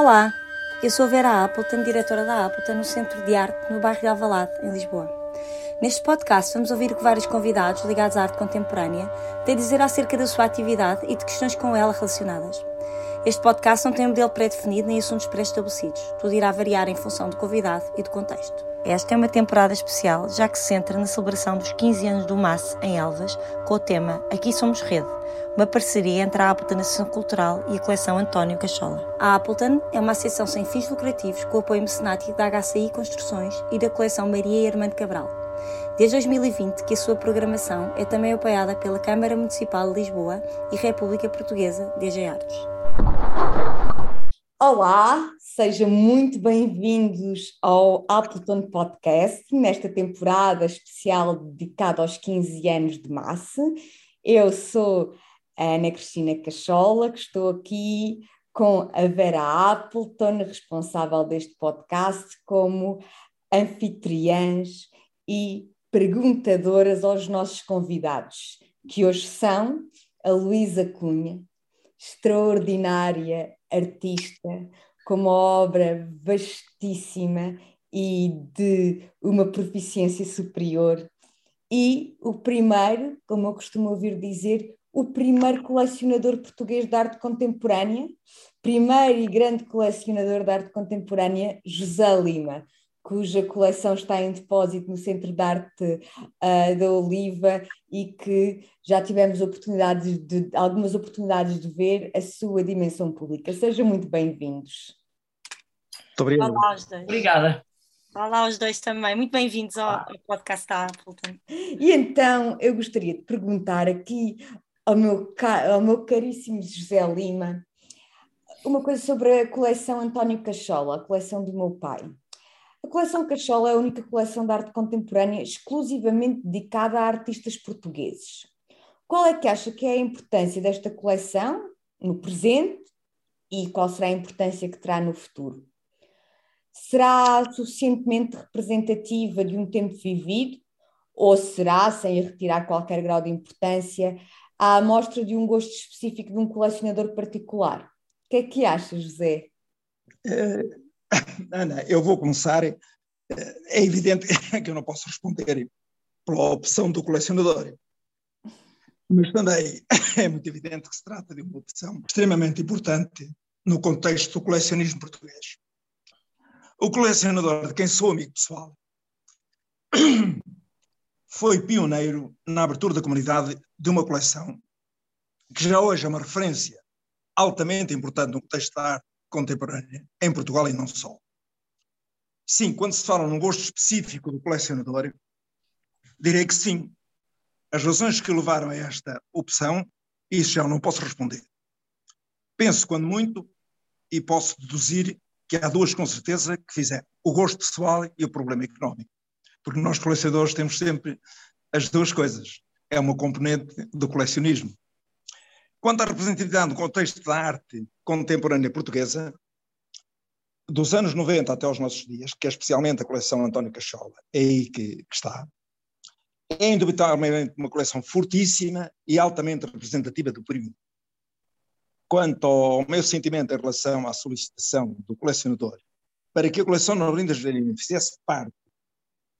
Olá, eu sou Vera Appleton, diretora da Appleton no Centro de Arte no bairro de Alvalade, em Lisboa. Neste podcast vamos ouvir o que vários convidados ligados à arte contemporânea têm a dizer acerca da sua atividade e de questões com ela relacionadas. Este podcast não tem um modelo pré-definido nem assuntos pré-estabelecidos. Tudo irá variar em função do convidado e do contexto. Esta é uma temporada especial, já que se centra na celebração dos 15 anos do MAS em Elvas, com o tema Aqui Somos Rede, uma parceria entre a Appleton Associação Cultural e a coleção António Cachola. A Appleton é uma associação sem fins lucrativos com apoio mecenático da HCI Construções e da coleção Maria e Armando Cabral. Desde 2020 que a sua programação é também apoiada pela Câmara Municipal de Lisboa e República Portuguesa DG Artes. Olá, sejam muito bem-vindos ao Appleton Podcast, nesta temporada especial dedicada aos 15 anos de Massa. Eu sou a Ana Cristina Cachola, que estou aqui com a Vera Appleton, responsável deste podcast, como anfitriãs e perguntadoras aos nossos convidados, que hoje são a Luísa Cunha, extraordinária artista, com uma obra vastíssima e de uma proficiência superior. E o primeiro, como eu costumo ouvir dizer, o primeiro colecionador português de arte contemporânea, primeiro e grande colecionador de arte contemporânea, José Lima cuja coleção está em depósito no Centro de Arte uh, da Oliva e que já tivemos oportunidades de, algumas oportunidades de ver a sua dimensão pública. Sejam muito bem-vindos. Muito obrigado. Olá aos dois. Obrigada. Olá aos dois também. Muito bem-vindos ao, ao, podcast da Appleton. E então eu gostaria de perguntar aqui ao meu, ao meu caríssimo José Lima uma coisa sobre a coleção António Cachola, a coleção do meu pai. A coleção Cachola é a única coleção de arte contemporânea exclusivamente dedicada a artistas portugueses. Qual é que acha que é a importância desta coleção no presente e qual será a importância que terá no futuro? Será suficientemente representativa de um tempo vivido ou será, sem retirar qualquer grau de importância, a amostra de um gosto específico de um colecionador particular? O que é que acha, José? É, Ana, eu vou começar. É evidente que eu não posso responder pela opção do colecionador. Mas também é muito evidente que se trata de uma opção extremamente importante no contexto do colecionismo português. O colecionador, de quem sou amigo pessoal, foi pioneiro na abertura da comunidade de uma coleção que já hoje é uma referência altamente importante no contexto da arte contemporânea, em Portugal e não só. Sim, quando se fala num gosto específico do colecionador, direi que sim. As razões que levaram a esta opção, isso já não posso responder. Penso, quando muito, e posso deduzir que há duas com certeza que fizeram: o gosto pessoal e o problema económico. Porque nós, colecionadores, temos sempre as duas coisas. É uma componente do colecionismo. Quanto à representatividade no contexto da arte contemporânea portuguesa, dos anos 90 até aos nossos dias, que é especialmente a coleção António Cachola, é aí que, que está, é indubitavelmente uma coleção fortíssima e altamente representativa do período. Quanto ao meu sentimento em relação à solicitação do colecionador para que a coleção Norlindas Jardim fizesse parte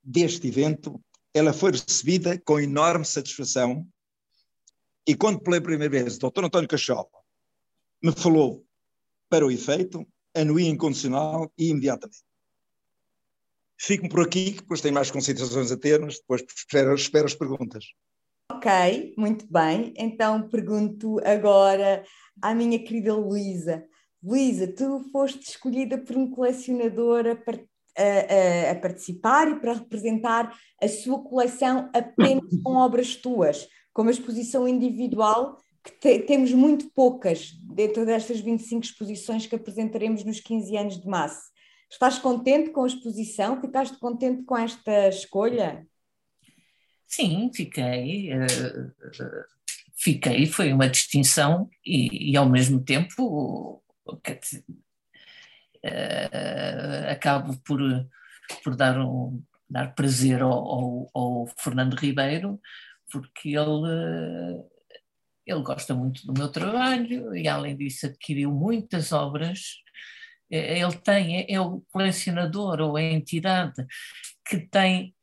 deste evento, ela foi recebida com enorme satisfação e quando pela primeira vez o Dr. António Cachola me falou para o efeito, anuí incondicional e imediatamente. Fico por aqui, depois tenho mais considerações a ter, mas depois espero, espero as perguntas. Ok, muito bem. Então pergunto agora à minha querida Luísa. Luísa, tu foste escolhida por um colecionador a, a, a, a, participar e para representar a sua coleção apenas com obras tuas com uma exposição individual que te, temos muito poucas dentro destas 25 exposições que apresentaremos nos 15 anos de massa. Estás contente com a exposição? Ficaste contente com esta escolha? Sim, fiquei. Uh, fiquei, foi uma distinção e, e ao mesmo tempo uh, acabo por, por dar, um, dar prazer ao, ao, ao Fernando Ribeiro porque ele, ele gosta muito do meu trabalho e, além disso, adquiriu muitas obras É, ele tem, é, é o colecionador ou a entidade que tem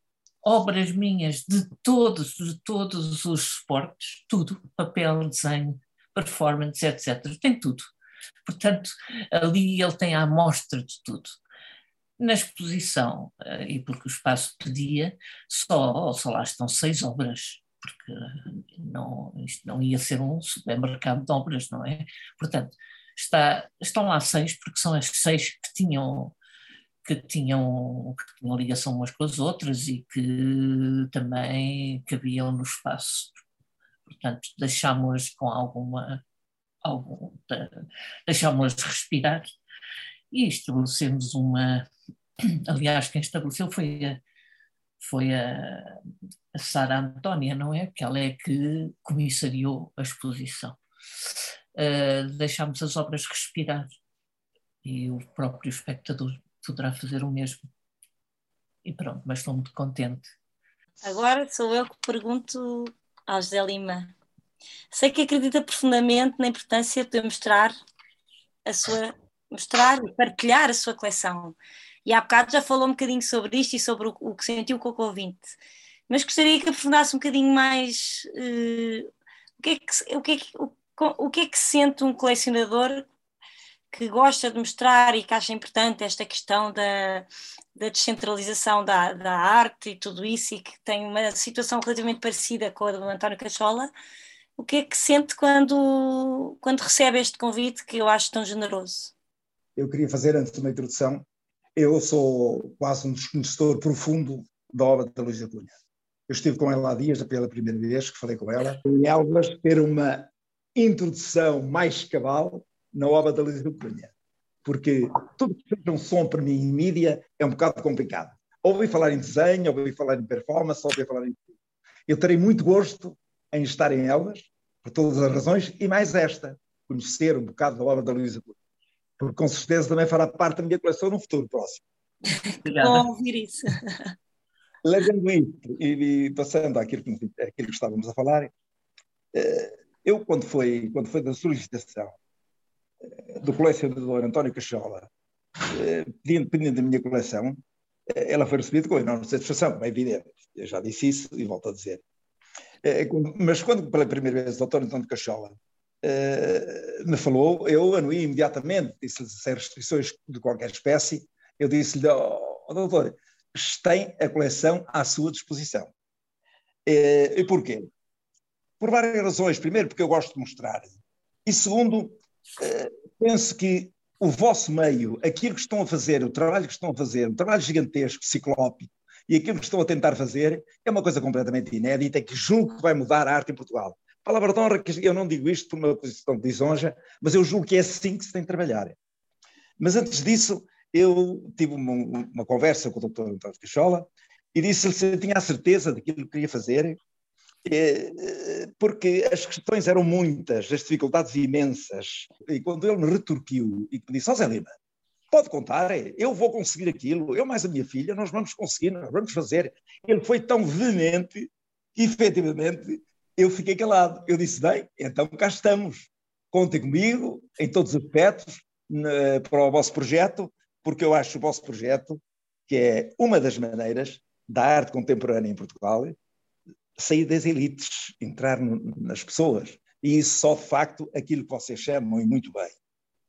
obras minhas de todos, de todos os suportes, tudo, papel, desenho, performance, etc. Tem tudo. Portanto, ali ele tem a amostra de tudo. Na exposição, eh, e porque o espaço pedia, só, só lá estão seis obras, porque não, isto não ia ser um supermercado de obras, não é? Portanto, está, estão lá seis, porque são as seis que tinham que tinham, tinham ligação umas com as outras e que também cabiam no espaço. Portanto, deixámos-las com alguma. Deixámos-las respirar e estabelecemos uma. Aliás, quem estabeleceu foi a, foi a, a Sara Antónia, não é? Que ela é que comissariou a exposição. Uh, deixámos as obras respirar e o próprio espectador poderá fazer o mesmo. E pronto, mas estou muito contente. Agora sou eu que pergunto ao José Lima. Sei que acredita profundamente na importância de mostrar a sua mostrar e partilhar a sua coleção. E há bocado já falou um bocadinho sobre isto e sobre o, que sentiu com o ouvinte. Mas gostaria que aprofundasse um bocadinho mais uh, o, que é que, o, é que, o, o que é que sente um colecionador que gosta de mostrar e que acha importante esta questão da, da descentralização da, da arte e tudo isso, e que tem uma situação relativamente parecida com a do António Cachola, o que é que sente quando, quando recebe este convite que eu acho tão generoso? Eu queria fazer, antes uma introdução, eu sou quase um desconhecedor profundo da obra da Luísa Cunha. Eu estive com ela há dias, pela primeira vez que falei com ela, em Elvas, ter uma introdução mais cabal na obra da Luísa Cunha, porque tudo que seja um som para mim em mídia é um bocado complicado. Ouvi falar em desenho, ouvi falar em performance, ouvi falar em. Eu terei muito gosto em estar em elas, por todas as razões, e mais esta, conhecer um bocado da obra da Luísa Cunha, porque com certeza também fará parte da minha coleção no futuro próximo. Bom ouvir isso. Levando isto e, e passando àquilo que, àquilo que estávamos a falar, eh, eu, quando foi, quando foi da solicitação do colecionador António Cachola, eh, pedindo, pedindo da minha coleção, eh, ela foi recebida com enorme satisfação, é evidente. Eu já disse isso e volto a dizer. Eh, mas quando pela primeira vez o doutor António Cachola me falou, eu anuí imediatamente, disse-lhe sem restrições de qualquer espécie, eu disse-lhe, oh, doutor, tem a coleção à sua disposição. E porquê? Por várias razões. Primeiro, porque eu gosto de mostrar. E segundo, penso que o vosso meio, aquilo que estão a fazer, o trabalho que estão a fazer, um trabalho gigantesco, ciclópico, e aquilo que estão a tentar fazer é uma coisa completamente inédita que julgo que vai mudar a arte em Portugal. Palavra de honra, que eu não digo isto por uma posição de lisonja, mas eu julgo que é assim que se tem de trabalhar. Mas antes disso, eu tive uma, uma conversa com o Dr. António Cachola e disse-lhe se eu tinha a certeza daquilo que queria fazer é, porque as questões eram muitas, as dificuldades imensas. E quando ele me retorquiu e me disse, ó oh, Zé Lima, pode contar, eu vou conseguir aquilo, eu mais a minha filha, nós vamos conseguir, nós vamos fazer. Ele foi tão veemente que, efetivamente, eu fiquei calado. Eu disse, bem, então cá estamos. Contem comigo em todos os aspectos para o vosso projeto, porque eu acho o vosso projeto que é uma das maneiras da arte contemporânea em Portugal sair das elites, entrar nas pessoas. E isso só de facto aquilo que vocês chamam, e muito bem,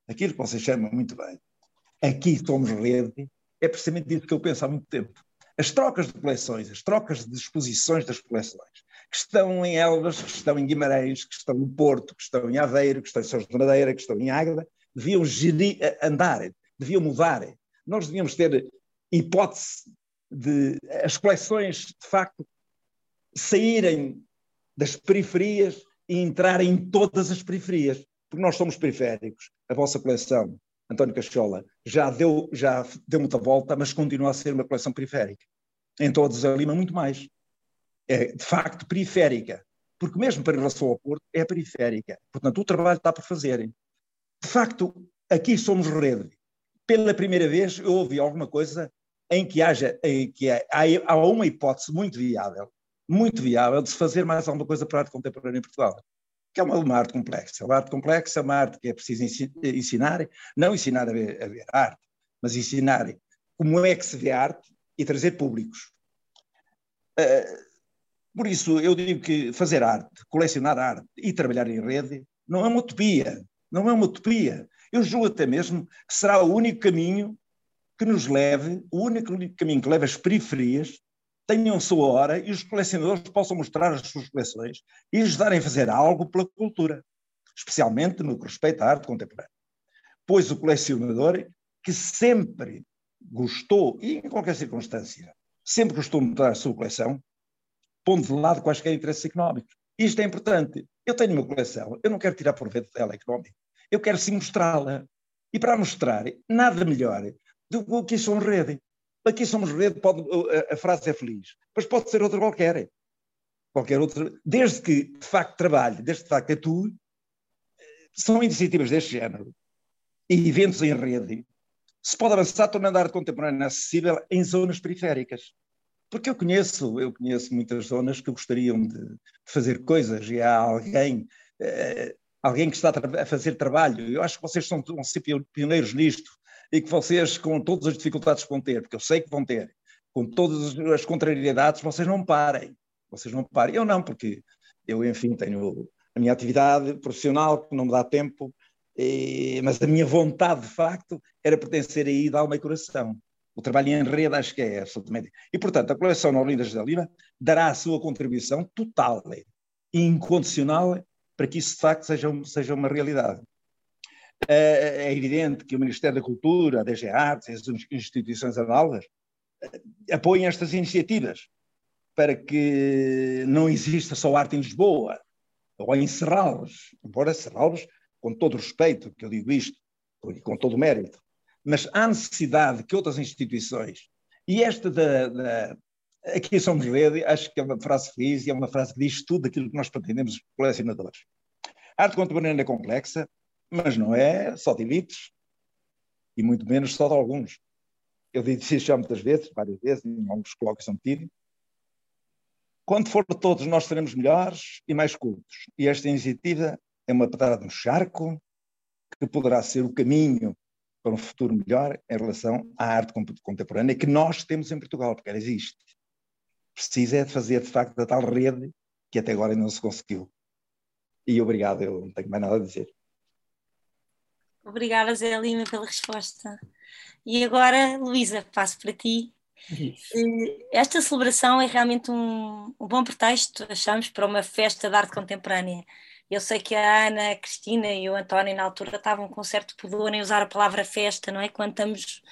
aquilo que vocês chamam muito bem, aqui somos rede, é precisamente isso que eu penso há muito tempo. As trocas de coleções, as trocas de exposições das coleções, que estão em Elvas, que estão em Guimarães, que estão no Porto, que estão em Aveiro, que estão em São de Madeira, que estão em Águeda, deviam gerir, andar, deviam mudar. Nós devíamos ter hipótese de as coleções, de facto, saírem das periferias e entrarem em todas as periferias, porque nós somos periféricos. A vossa coleção, António Cachola, já deu, já deu muita volta, mas continua a ser uma coleção periférica. Em todos a Lima, muito mais. É, de facto, periférica. Porque mesmo para relação ao Porto, é periférica. Portanto, o trabalho está por fazer. De facto, aqui somos rede. Pela primeira vez, eu ouvi alguma coisa em que haja, em que há, há uma hipótese muito viável muito viável de se fazer mais alguma coisa para a arte contemporânea em Portugal. Que é uma, uma, arte complexa. Uma arte complexa é uma arte que é preciso ensinar, não ensinar a ver, a ver arte, mas ensinar como é que se vê arte e trazer públicos. Uh, por isso, eu digo que fazer arte, colecionar arte e trabalhar em rede não é uma utopia. Não é uma utopia. Eu julgo até mesmo que será o único caminho que nos leve, o único caminho que leva as periferias tenham sua hora e os colecionadores possam mostrar as suas coleções e ajudarem a fazer algo pela cultura, especialmente no que respeita à arte contemporânea. Pois o colecionador, que sempre gostou, e em qualquer circunstância, sempre gostou de mostrar a sua coleção, pondo de lado quaisquer interesses económicos. Isto é importante. Eu tenho uma coleção, eu não quero tirar proveito dela económico, eu quero sim mostrá-la. E para mostrar, nada melhor do que somos rede. Aqui somos rede, pode, a, frase é feliz, mas pode ser outra qualquer. Qualquer outra, desde que de facto trabalhe, desde que de facto atue, são iniciativas deste género e eventos em rede, se pode avançar tornando a arte contemporânea acessível em zonas periféricas. Porque eu conheço, eu conheço muitas zonas que gostariam de, de fazer coisas e há alguém, eh, alguém que está a fazer trabalho. Eu acho que vocês são, vão ser pioneiros nisto e que vocês, com todas as dificuldades que vão ter, porque eu sei que vão ter, com todas as contrariedades, vocês não parem. Vocês não parem. Eu não, porque eu, enfim, tenho a minha atividade profissional que não me dá tempo, e, mas a minha vontade, de facto, era pertencer aí de alma e coração. O trabalho em rede acho que é absolutamente. E, portanto, a coleção Norlinda José Lima dará a sua contribuição total e incondicional para que isso, de facto, seja, seja uma realidade. É, é evidente que o Ministério da Cultura, a DG Artes as instituições análogas eh, apoiem estas iniciativas para que não exista só arte em Lisboa ou em Serralves, embora Serralves, com todo respeito que eu digo isto, e com todo o mérito, mas há necessidade que outras instituições, e esta da, da aqui somos rede, acho que é uma frase feliz e é uma frase que diz tudo aquilo que nós pretendemos colecionadores. A arte contemporânea é complexa, mas não é só de elites, e muito menos só de alguns. Eu disse isso já muitas vezes, várias vezes, em alguns colóquios são metido. Quando for todos, nós seremos melhores e mais cultos. E esta iniciativa é uma pedrada no charco, que poderá ser o caminho para um futuro melhor em relação à arte contemporânea que nós temos em Portugal, porque ela existe. Precisa é de fazer, de facto, a tal rede que até agora não se conseguiu. E obrigado, eu não tenho mais nada a dizer. Obrigada, Zé Lima, pela resposta. E agora, Luísa, passo para ti. Eh, esta celebração é realmente um, um bom pretexto, achamos, para uma festa de arte contemporânea. Eu sei que a Ana, a Cristina e o António, na altura, estavam com certo pudor em usar a palavra festa, não é? Quando estamos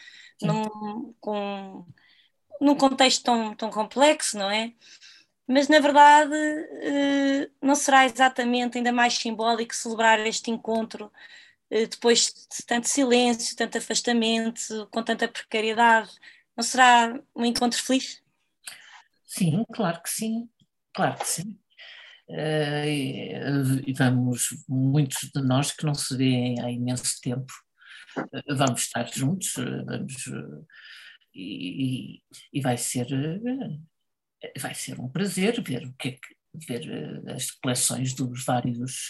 num, com, num contexto tão, tão complexo, não é? Mas, na verdade, eh, não será exatamente ainda mais simbólico celebrar este encontro depois de tanto silêncio, tanto afastamento, com tanta precariedade? Não será um encontro feliz? Sim, claro que sim, claro que sim. Uh, e vamos, muitos de nós que não se veem há imenso tempo, uh, vamos estar juntos, vamos, e, e, vai ser vai ser um prazer ver o que é que ver as coleções dos vários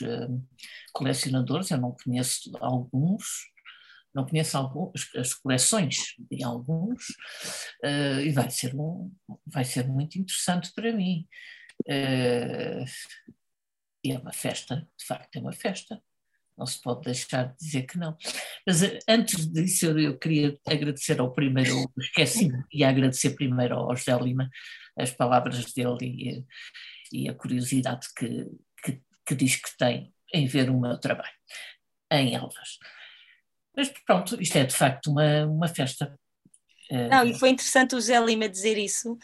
colecionadores, eu não conheço alguns, não conheço alguns, as coleções de alguns, e vai ser, um, vai ser muito interessante para mim. E é uma festa, de facto é uma festa. Não se pode deixar de dizer que não. Mas antes disso, eu, eu, queria agradecer ao primeiro, esqueci-me, e agradecer primeiro ao José Lima as palavras dele e, e a curiosidade que, que, que, diz que tem em ver o meu trabalho em Elvas. Mas pronto, isto é de facto uma, uma festa. Uh, não, e foi interessante o José Lima dizer isso,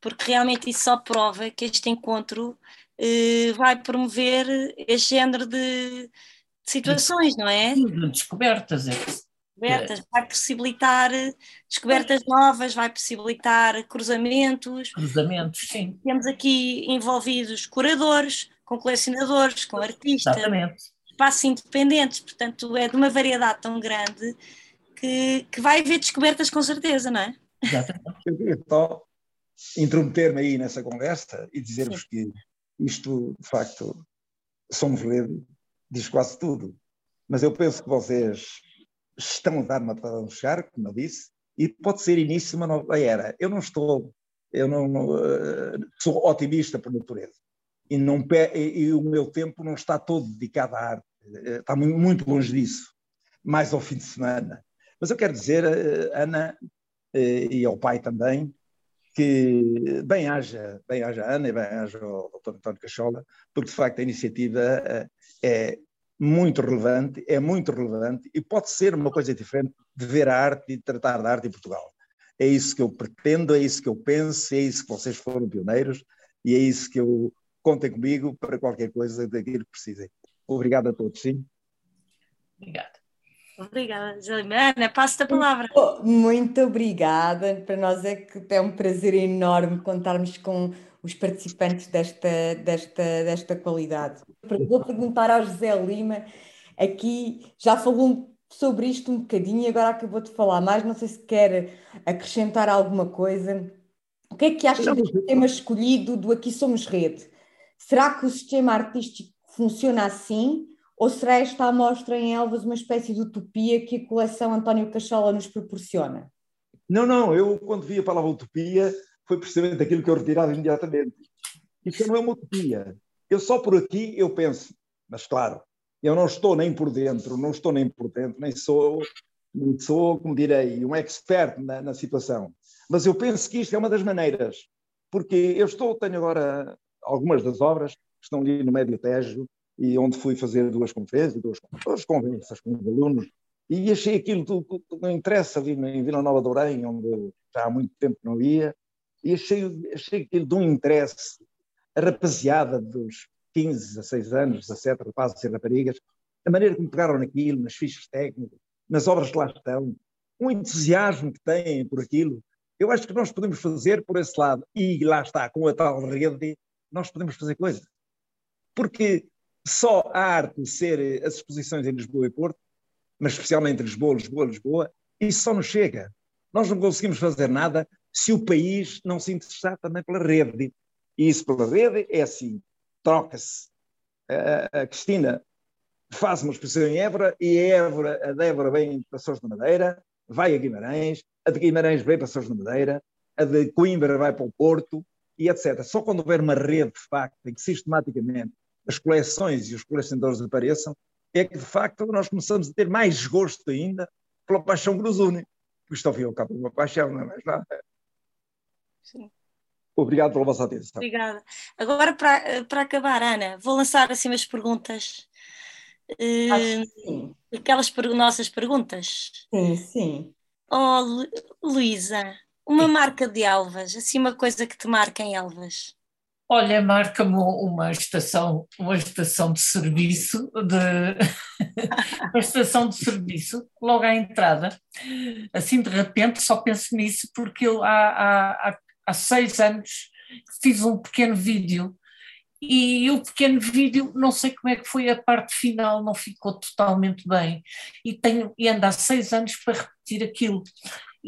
porque realmente isso só prova que este encontro eh, vai promover este género de, de situações, não é? De descobertas. É. Descobertas, vai possibilitar descobertas novas, vai possibilitar cruzamentos. Cruzamentos, sim. Temos aqui envolvidos curadores, com colecionadores, com artistas, Exatamente. espaços independentes, portanto é de uma variedade tão grande que, que vai haver descobertas com certeza, não é? Exatamente intrometer-me aí nessa conversa e dizer-vos que isto, de facto, somos rede, diz quase tudo. Mas eu penso que vocês estão a dar uma patada no chegar, como eu disse, e pode ser início de uma nova era. Eu não estou, eu não, não uh, sou otimista por natureza. E, não, e, o meu tempo não está todo dedicado à arte, eh, está muito longe disso, mais ao fim de semana. Mas eu quero dizer, uh, Ana, e ao pai também, que bem haja, bem haja a Ana e bem haja o Dr. António Cachola, porque de facto a iniciativa é muito relevante, é muito relevante e pode ser uma coisa diferente de ver a arte e tratar da arte em Portugal. É isso que eu pretendo, é isso que eu penso, é isso que vocês foram pioneiros e é isso que eu contem comigo para qualquer coisa daquilo que precisem. Obrigado a todos, sim. Obrigada. Obrigada, Ana. Passo-te a palavra. Muito obrigada. Para nós é que é um prazer enorme contarmos com os participantes desta, desta, desta qualidade. Vou perguntar ao José Lima, aqui já falou sobre isto um bocadinho e agora acabou de falar mais, não sei se quer acrescentar alguma coisa. O que é que acha do sistema escolhido do Aqui Somos Rede? Será que o sistema artístico funciona assim? Ou será esta amostra em Elvas uma espécie de utopia que a coleção António Cachola nos proporciona? Não, não, eu quando vi a palavra utopia foi precisamente aquilo que eu retirava imediatamente. Isso não é uma utopia. Eu só por aqui eu penso, mas claro, eu não estou nem por dentro, não estou nem por dentro, nem sou, nem sou como direi, um expert na, na situação. Mas eu penso que isto é uma das maneiras, porque eu estou, tenho agora algumas das obras que estão ali no Médio Tejo, e onde fui fazer duas conferências, duas, duas conversas com os alunos, e achei aquilo que não interessa ali em Vila Nova de Orem, onde já há muito tempo não ia, e achei, aquilo de um interesse, a rapaziada dos 15, 16 anos, 17 rapazes e raparigas, a maneira como pegaram naquilo, nas fichas técnicas, nas obras que lá estão, o entusiasmo que têm por aquilo, eu acho que nós podemos fazer por esse lado, e lá está, com a tal rede, nós podemos fazer coisas. Porque só a arte ser as exposições em Lisboa e Porto, mas especialmente Lisboa, Lisboa, Lisboa, isso só não chega. Nós não conseguimos fazer nada se o país não se interessar também pela rede. E isso pela rede é assim, troca-se. A, a, Cristina faz uma exposição em Évora e a Évora, a de Évora vem para Açores da Madeira, vai a Guimarães, a de Guimarães vem para Açores da Madeira, a de Coimbra vai para o Porto e etc. Só quando houver uma rede, de facto, em que sistematicamente as coleções e os colecionadores apareçam, é que de facto nós começamos a ter mais gosto ainda pela paixão grosune. Isto ao fim e ao cabo uma paixão, não é mais nada. Sim. Obrigado pela vossa atenção. Obrigada. Agora, para, para acabar, Ana, vou lançar assim umas perguntas. Uh, aquelas per nossas perguntas. Sim, sim. Oh, Lu Luísa, uma sim. marca de Elvas, assim uma coisa que te marca em Elvas. Olha, marca-me uma estação, uma estação de serviço, de uma estação de serviço, logo à entrada. Assim, de repente, só penso nisso porque eu há, há, há seis anos fiz um pequeno vídeo e o pequeno vídeo, não sei como é que foi a parte final, não ficou totalmente bem. E, tenho, e ando há seis anos para repetir aquilo.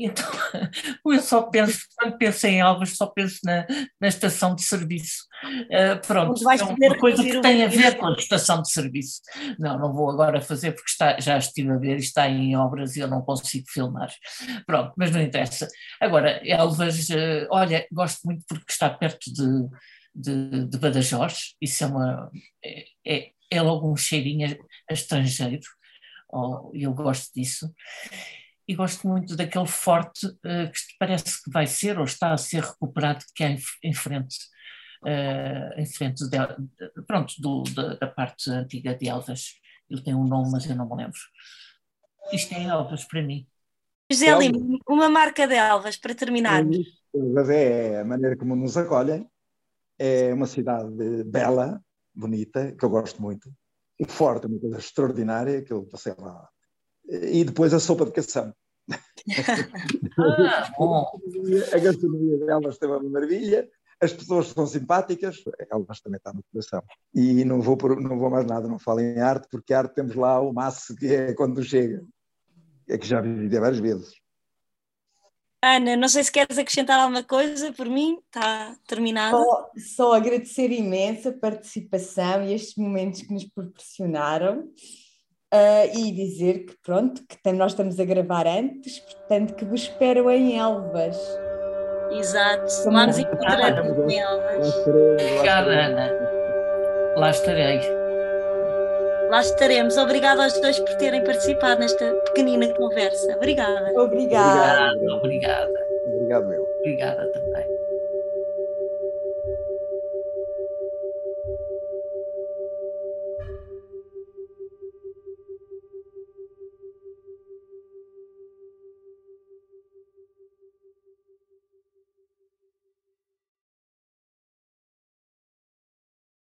Então, eu só penso, quando penso em Alves, só penso na, na estação de serviço. Uh, pronto, é uma coisa que tem a ver com a estação de serviço. Não, não vou agora fazer porque está, já estive a ver e está em obras e eu não consigo filmar. Pronto, mas não interessa. Agora, Elvas, uh, olha, gosto muito porque está perto de, de, de Badajoz, isso é uma. É, é, é logo um cheirinho a, a estrangeiro, oh, eu gosto disso e gosto muito daquele forte uh, que parece que vai ser ou está a ser recuperado que é em, em frente, uh, em frente de, de, pronto, do, da, da, parte antiga de Elvas. Ele tem um nome, mas eu não me lembro. Isto é Elvas para mim. José Lima, uma marca de Elvas para terminar. Elvas é a maneira como nos acolhem. É uma cidade bela, bonita, que eu gosto muito. O Forte é uma coisa extraordinária, que eu passei lá e depois a sopa de cação. Ah, a gastronomia delas tem uma maravilha, as pessoas são simpáticas, elas também estão no coração. E não vou, por, não vou mais nada, não falo em arte, porque arte temos lá o maço que é quando chega, é que já vivi várias vezes. Ana, não sei se queres acrescentar alguma coisa, por mim está terminado. Só, só agradecer imenso a participação e estes momentos que nos proporcionaram uh, e dizer que pronto, que nós estamos a gravar antes, portanto que vos espero em Elvas. Exato, vamos encontrar em Elvas. Obrigada, Ana. Lá estarei. Lá estaremos. Obrigada aos dois por terem participado nesta pequenina conversa. Obrigada. Obrigada. Obrigada. Obrigada. Obrigado, meu. Obrigada também.